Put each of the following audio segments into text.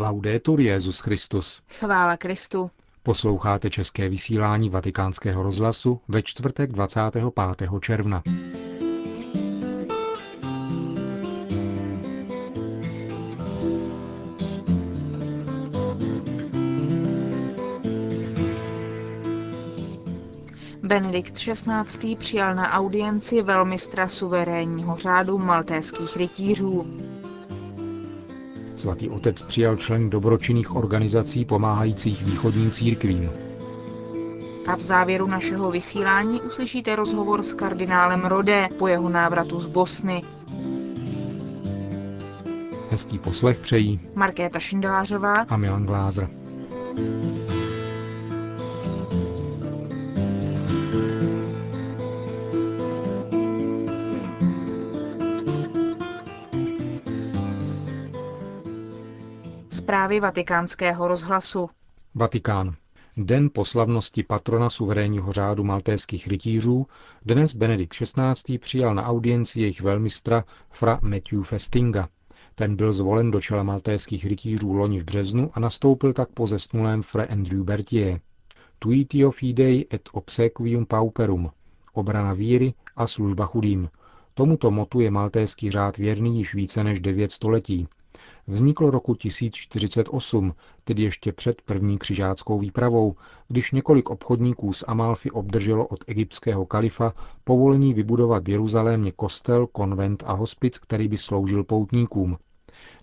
Laudetur Jezus Christus. Chvála Kristu. Posloucháte české vysílání Vatikánského rozhlasu ve čtvrtek 25. června. Benedikt XVI. přijal na audienci velmistra suverénního řádu maltéských rytířů. Svatý otec přijal člen dobročinných organizací pomáhajících východním církvím. A v závěru našeho vysílání uslyšíte rozhovor s kardinálem Rodé po jeho návratu z Bosny. Hezký poslech přejí Markéta Šindelářová a Milan Glázer. Zprávy vatikánského rozhlasu. Vatikán. Den po slavnosti patrona suverénního řádu maltéských rytířů dnes Benedikt XVI. přijal na audienci jejich velmistra fra Matthew Festinga. Ten byl zvolen do čela maltéských rytířů loni v březnu a nastoupil tak po zesnulém fra Andrew Berthier. Tuitio fidei et obsequium pauperum. Obrana víry a služba chudým. Tomuto motu je maltéský řád věrný již více než devět století vzniklo roku 1048, tedy ještě před první křižáckou výpravou, když několik obchodníků z Amalfy obdrželo od egyptského kalifa povolení vybudovat v Jeruzalémě kostel, konvent a hospic, který by sloužil poutníkům.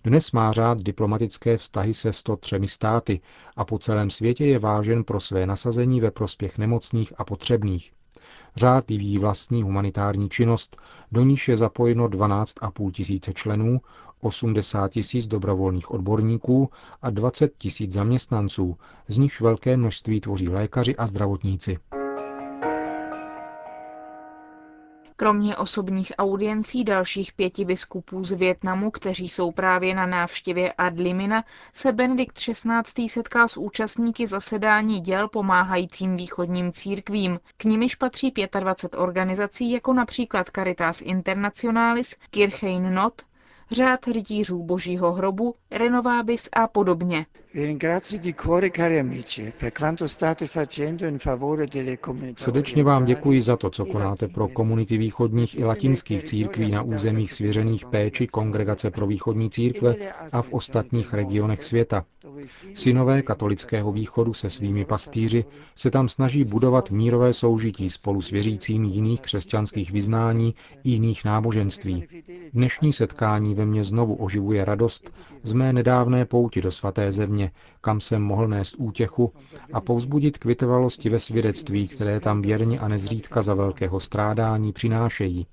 Dnes má řád diplomatické vztahy se 103 státy a po celém světě je vážen pro své nasazení ve prospěch nemocných a potřebných. Řád vyvíjí vlastní humanitární činnost, do níž je zapojeno 12,5 tisíce členů, 80 tisíc dobrovolných odborníků a 20 tisíc zaměstnanců, z nichž velké množství tvoří lékaři a zdravotníci. Kromě osobních audiencí dalších pěti biskupů z Větnamu, kteří jsou právě na návštěvě Adlimina, se Benedikt XVI. setkal s účastníky zasedání děl pomáhajícím východním církvím. K nimiž patří 25 organizací, jako například Caritas Internationalis, Kirchein Not, řád rytířů božího hrobu, Renovabis a podobně. Srdečně vám děkuji za to, co konáte pro komunity východních i latinských církví na územích svěřených péči Kongregace pro východní církve a v ostatních regionech světa. Synové katolického východu se svými pastýři se tam snaží budovat mírové soužití spolu s věřícími jiných křesťanských vyznání i jiných náboženství. Dnešní setkání ve mně znovu oživuje radost z mé nedávné pouti do svaté země, kam jsem mohl nést útěchu a povzbudit k vytrvalosti ve svědectví, které tam věrně a nezřídka za velkého strádání přinášejí.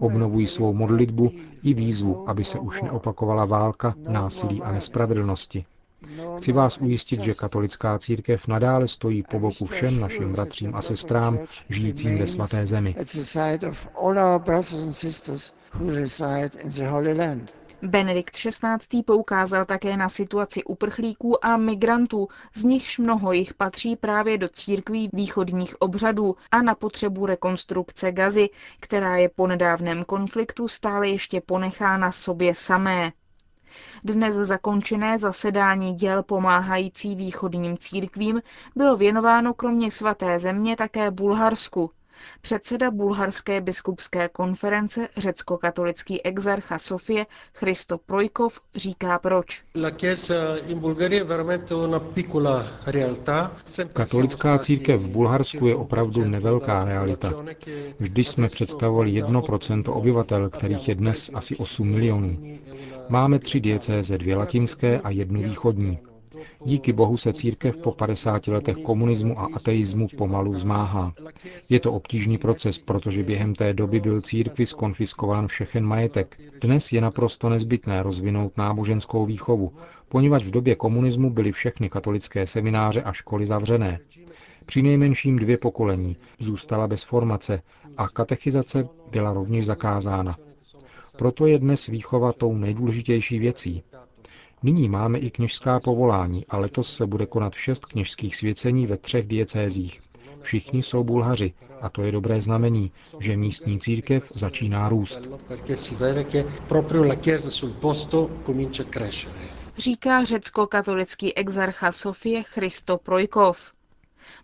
Obnovují svou modlitbu i výzvu, aby se už neopakovala válka, násilí a nespravedlnosti. Chci vás ujistit, že katolická církev nadále stojí po boku všem našim bratřím a sestrám žijícím ve svaté zemi. Benedikt XVI. poukázal také na situaci uprchlíků a migrantů, z nichž mnoho jich patří právě do církví východních obřadů a na potřebu rekonstrukce Gazy, která je po nedávném konfliktu stále ještě ponechána sobě samé. Dnes zakončené zasedání děl pomáhající východním církvím bylo věnováno kromě svaté země také Bulharsku. Předseda bulharské biskupské konference řecko-katolický exarcha Sofie Christo Projkov říká proč. Katolická církev v Bulharsku je opravdu nevelká realita. Vždy jsme představovali 1% obyvatel, kterých je dnes asi 8 milionů. Máme tři diecéze, dvě latinské a jednu východní. Díky bohu se církev po 50 letech komunismu a ateismu pomalu vzmáhá. Je to obtížný proces, protože během té doby byl církvi skonfiskován všechen majetek. Dnes je naprosto nezbytné rozvinout náboženskou výchovu, poněvadž v době komunismu byly všechny katolické semináře a školy zavřené. Při nejmenším dvě pokolení zůstala bez formace a katechizace byla rovněž zakázána. Proto je dnes výchova tou nejdůležitější věcí. Nyní máme i kněžská povolání a letos se bude konat šest kněžských svěcení ve třech diecézích. Všichni jsou Bulhaři a to je dobré znamení, že místní církev začíná růst. říká řecko-katolický exarcha Sofie Christo Projkov.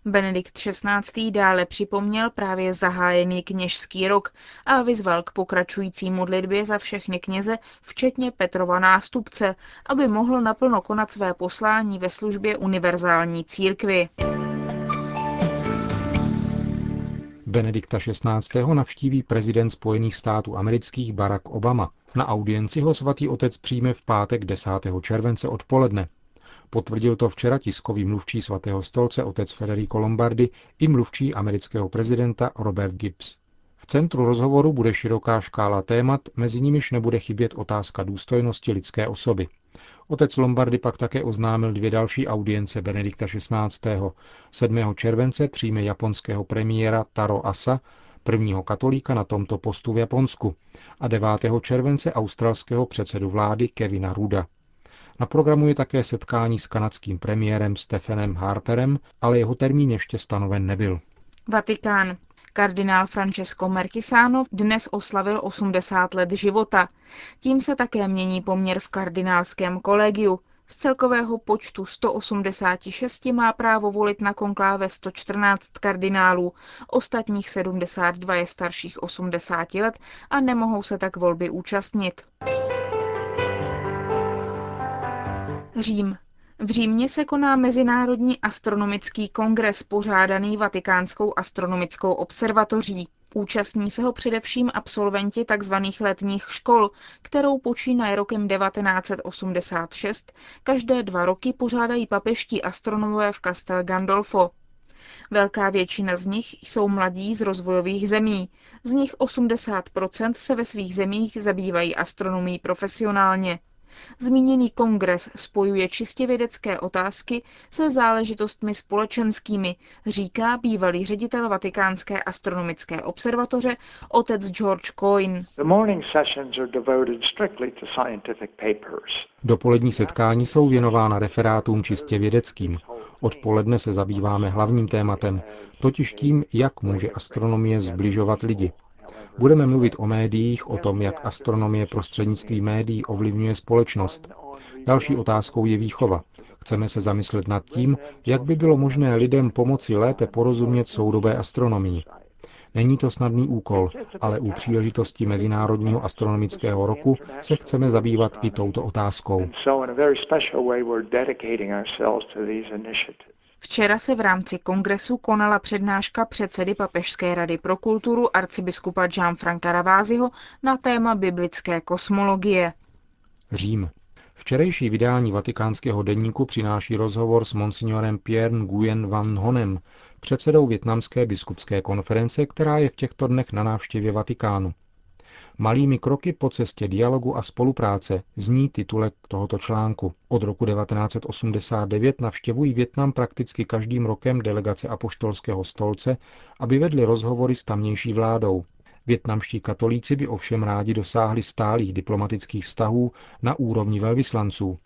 Benedikt XVI. dále připomněl právě zahájený kněžský rok a vyzval k pokračující modlitbě za všechny kněze, včetně Petrova nástupce, aby mohl naplno konat své poslání ve službě univerzální církvy. Benedikta XVI. navštíví prezident Spojených států amerických Barack Obama. Na audienci ho svatý otec přijme v pátek 10. července odpoledne. Potvrdil to včera tiskový mluvčí svatého stolce otec Federico Lombardi i mluvčí amerického prezidenta Robert Gibbs. V centru rozhovoru bude široká škála témat, mezi nimiž nebude chybět otázka důstojnosti lidské osoby. Otec Lombardy pak také oznámil dvě další audience Benedikta XVI. 7. července přijme japonského premiéra Taro Asa, prvního katolíka na tomto postu v Japonsku, a 9. července australského předsedu vlády Kevina Ruda. Na programu je také setkání s kanadským premiérem Stephenem Harperem, ale jeho termín ještě stanoven nebyl. Vatikán. Kardinál Francesco Merkisano dnes oslavil 80 let života. Tím se také mění poměr v kardinálském kolegiu. Z celkového počtu 186 má právo volit na konkláve 114 kardinálů, ostatních 72 je starších 80 let a nemohou se tak volby účastnit. Řím. V Římě se koná Mezinárodní astronomický kongres pořádaný Vatikánskou astronomickou observatoří. Účastní se ho především absolventi tzv. letních škol, kterou počínaje rokem 1986 každé dva roky pořádají papeští astronomové v Castel Gandolfo. Velká většina z nich jsou mladí z rozvojových zemí. Z nich 80% se ve svých zemích zabývají astronomií profesionálně. Zmíněný kongres spojuje čistě vědecké otázky se záležitostmi společenskými, říká bývalý ředitel Vatikánské astronomické observatoře otec George Coyne. Dopolední setkání jsou věnována referátům čistě vědeckým. Odpoledne se zabýváme hlavním tématem, totiž tím, jak může astronomie zbližovat lidi. Budeme mluvit o médiích, o tom, jak astronomie prostřednictví médií ovlivňuje společnost. Další otázkou je výchova. Chceme se zamyslet nad tím, jak by bylo možné lidem pomoci lépe porozumět soudobé astronomii. Není to snadný úkol, ale u příležitosti Mezinárodního astronomického roku se chceme zabývat i touto otázkou. Včera se v rámci kongresu konala přednáška předsedy Papežské rady pro kulturu arcibiskupa Gianfranca Raváziho na téma biblické kosmologie. Řím. Včerejší vydání vatikánského denníku přináší rozhovor s monsignorem Pierre Nguyen Van Honem, předsedou Větnamské biskupské konference, která je v těchto dnech na návštěvě Vatikánu. Malými kroky po cestě dialogu a spolupráce zní titulek tohoto článku. Od roku 1989 navštěvují Větnam prakticky každým rokem delegace apoštolského stolce, aby vedli rozhovory s tamnější vládou. Větnamští katolíci by ovšem rádi dosáhli stálých diplomatických vztahů na úrovni velvyslanců.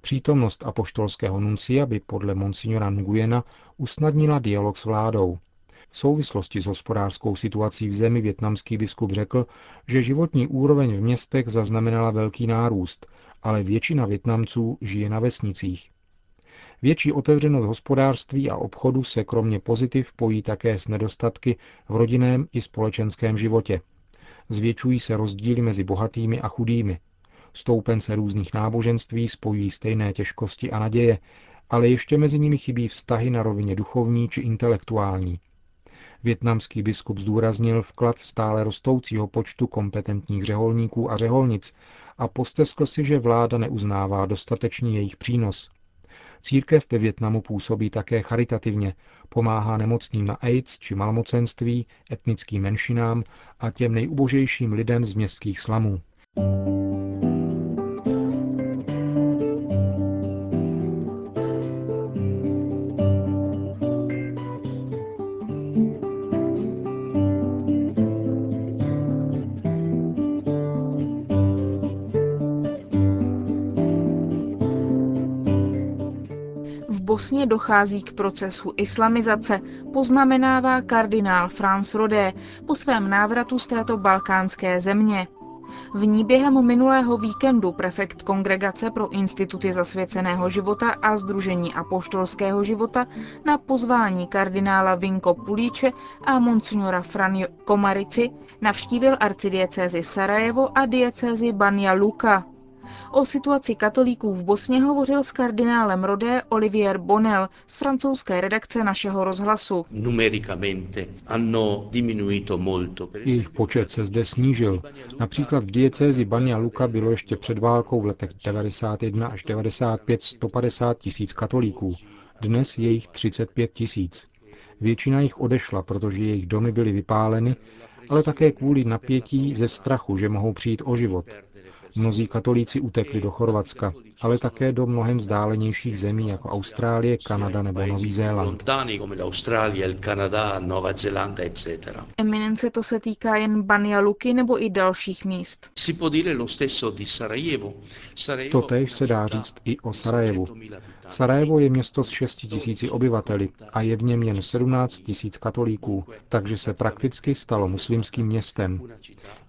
Přítomnost apoštolského nuncia by podle monsignora Nguyena usnadnila dialog s vládou. V souvislosti s hospodářskou situací v zemi větnamský biskup řekl, že životní úroveň v městech zaznamenala velký nárůst, ale většina Větnamců žije na vesnicích. Větší otevřenost hospodářství a obchodu se kromě pozitiv pojí také s nedostatky v rodinném i společenském životě. Zvětšují se rozdíly mezi bohatými a chudými. Stoupence různých náboženství spojují stejné těžkosti a naděje, ale ještě mezi nimi chybí vztahy na rovině duchovní či intelektuální. Větnamský biskup zdůraznil vklad stále rostoucího počtu kompetentních řeholníků a řeholnic a posteskl si, že vláda neuznává dostatečně jejich přínos. Církev ve Větnamu působí také charitativně, pomáhá nemocným na AIDS či malmocenství, etnickým menšinám a těm nejubožejším lidem z městských slamů. Bosně dochází k procesu islamizace, poznamenává kardinál Franz Rodé po svém návratu z této balkánské země. V ní během minulého víkendu prefekt Kongregace pro instituty zasvěceného života a Združení apoštolského života na pozvání kardinála Vinko Pulíče a monsignora Franjo Komarici navštívil arcidiecézi Sarajevo a diecézi Banja Luka. O situaci katolíků v Bosně hovořil s kardinálem Rodé Olivier Bonel z francouzské redakce našeho rozhlasu. Jejich počet se zde snížil. Například v diecézi Banja Luka bylo ještě před válkou v letech 91 až 95 150 tisíc katolíků. Dnes je jich 35 tisíc. Většina jich odešla, protože jejich domy byly vypáleny, ale také kvůli napětí ze strachu, že mohou přijít o život. Mnozí katolíci utekli do Chorvatska, ale také do mnohem vzdálenějších zemí jako Austrálie, Kanada nebo Nový Zéland. Eminence to se týká jen Banja Luky nebo i dalších míst. Totež se dá říct i o Sarajevu. Sarajevo je město s 6 tisíci obyvateli a je v něm jen 17 tisíc katolíků, takže se prakticky stalo muslimským městem.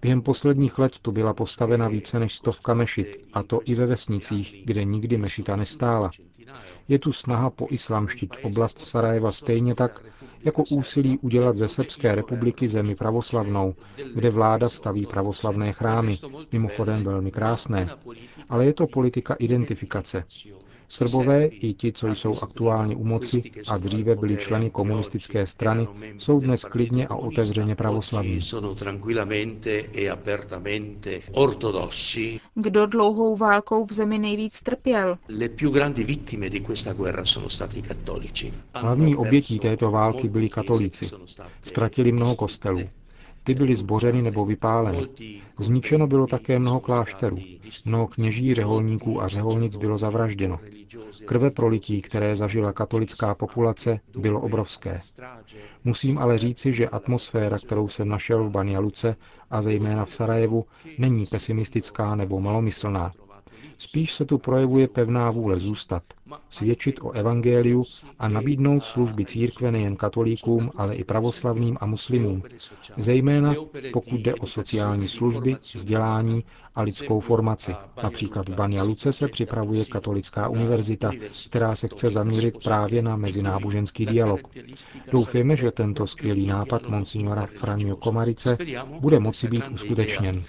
Během posledních let tu byla postavena více než stovka mešit, a to i ve vesnicích, kde nikdy mešita nestála. Je tu snaha poislamštit oblast Sarajeva stejně tak, jako úsilí udělat ze Srbské republiky zemi pravoslavnou, kde vláda staví pravoslavné chrámy, mimochodem velmi krásné. Ale je to politika identifikace. Srbové i ti, co jsou aktuálně u moci a dříve byli členy komunistické strany, jsou dnes klidně a otevřeně pravoslavní. Kdo dlouhou válkou v zemi nejvíc trpěl? Hlavní obětí této války byli katolíci. Ztratili mnoho kostelů. Ty byly zbořeny nebo vypáleny. Zničeno bylo také mnoho klášterů. Mnoho kněží, řeholníků a řeholnic bylo zavražděno. Krve prolití, které zažila katolická populace, bylo obrovské. Musím ale říci, že atmosféra, kterou jsem našel v Banja a zejména v Sarajevu, není pesimistická nebo malomyslná. Spíš se tu projevuje pevná vůle zůstat, svědčit o evangeliu a nabídnout služby církve nejen katolíkům, ale i pravoslavným a muslimům, zejména pokud jde o sociální služby, vzdělání a lidskou formaci. Například v Banja Luce se připravuje katolická univerzita, která se chce zaměřit právě na mezináboženský dialog. Doufejme, že tento skvělý nápad monsignora Franjo Komarice bude moci být uskutečněn.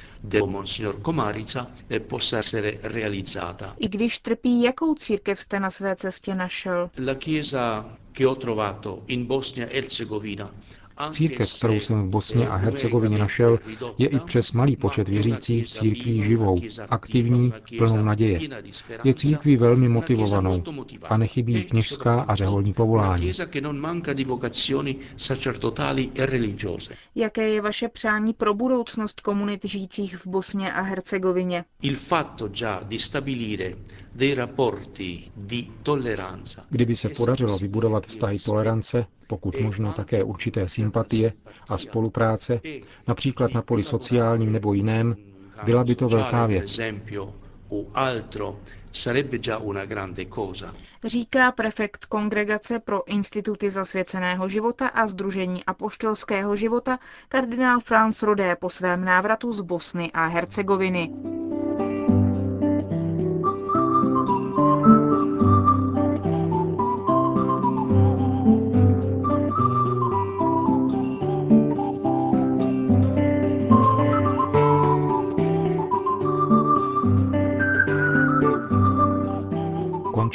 I když trpí, jakou církev jste na své cestě našel? Církev, kterou jsem v Bosně a Hercegovině našel, je i přes malý počet věřících církví živou, aktivní, plnou naděje. Je církví velmi motivovanou a nechybí kněžská a řeholní povolání. Jaké je vaše přání pro budoucnost komunit žijících v Bosně a Hercegovině? Kdyby se podařilo vybudovat vztahy tolerance, pokud možno také určité sympatie a spolupráce, například na poli sociálním nebo jiném, byla by to velká věc. Říká prefekt Kongregace pro instituty zasvěceného života a Združení apoštolského života kardinál Franz Rodé po svém návratu z Bosny a Hercegoviny.